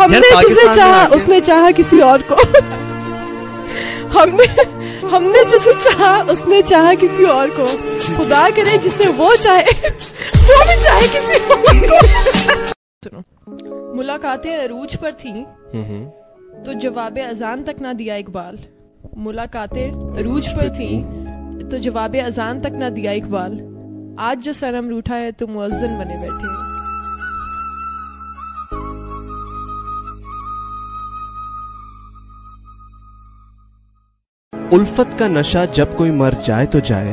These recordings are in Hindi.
हमने जिसे चाहा उसने चाहा किसी और को। हमने हमने जिसे चाहा उसने चाहा किसी और को। खुदा करे जिसे वो चाहे वो भी चाहे किसी और को। सुनो मुलाकातें अरूज पर थीं। तो जवाब अजान तक ना दिया इकबाल। मुलाकातें अरूज पर थी। तो जवाब अजान तक ना दिया इकबाल। आज जो सनम रूठा है तो मुअज्जिन बने बैठे उल्फत का नशा जब कोई मर जाए तो जाए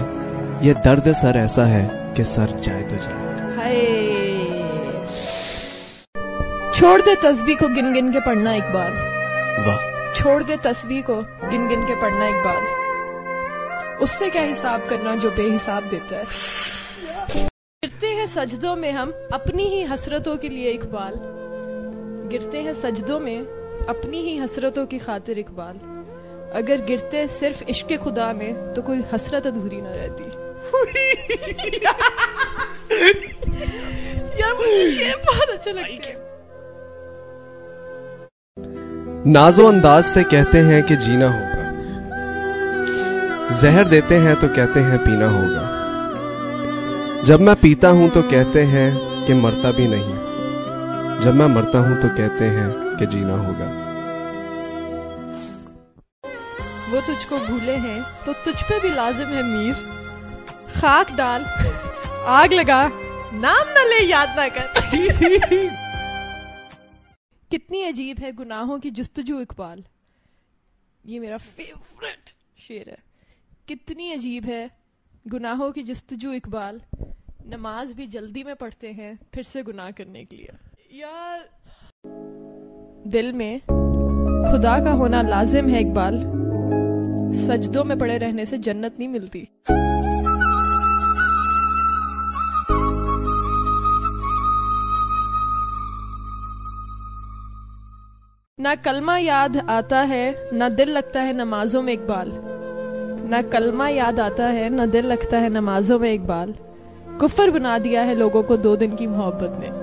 ये दर्द सर ऐसा है कि सर जाए तो जाए। हाय। छोड़ दे तस्बी को गिन गिन के पढ़ना इकबाल वाह। छोड़ दे तस्बी को गिन गिन के पढ़ना इकबाल उससे क्या हिसाब करना जो बेहिसाब देता है? गिरते हैं सजदों में हम अपनी ही हसरतों के लिए इकबाल। गिरते हैं सजदों में अपनी ही हसरतों की खातिर इकबाल। अगर गिरते सिर्फ़ इश्क खुदा में तो कोई हसरत अधूरी ना रहती। यार मुझे शेर बहुत अच्छा लगता है। नाजो अंदाज से कहते हैं कि जीना होगा। जहर देते हैं तो कहते हैं पीना होगा। जब मैं पीता हूँ तो कहते हैं कि मरता भी नहीं। जब मैं मरता हूँ तो कहते हैं कि जीना होगा। वो तुझको भूले हैं तो तुझ पे भी लाजिम है मीर। खाक डाल। आग लगा। नाम न ले, याद ना कर। कितनी अजीब है गुनाहों की जुस्तजू इकबाल। ये मेरा फेवरेट शेर है। कितनी अजीब है गुनाहों की जुस्तजू इकबाल। नमाज़ भी जल्दी में पढ़ते हैं, फिर से गुनाह करने के लिए। यार। दिल में खुदा का होना लाजिम है इकबाल। सजदों में पड़े रहने से जन्नत नहीं मिलती। ना कलमा याद आता है, ना दिल लगता है नमाजों में इकबाल। ना कलमा याद आता है, ना दिल लगता है नमाजों में इकबाल। कुफर बना दिया है लोगों को दो दिन की मोहब्बत ने।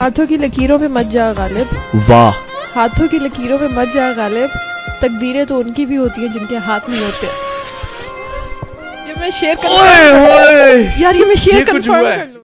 हाथों की लकीरों पे मत जा गालिब। वाह। हाथों की लकीरों पे मत जा गालिब। तकदीरें तो उनकी भी होती हैं जिनके हाथ नहीं होते। ये मैं शेयर कर यार ये मैं शेयर कंफर्म कर लूँ।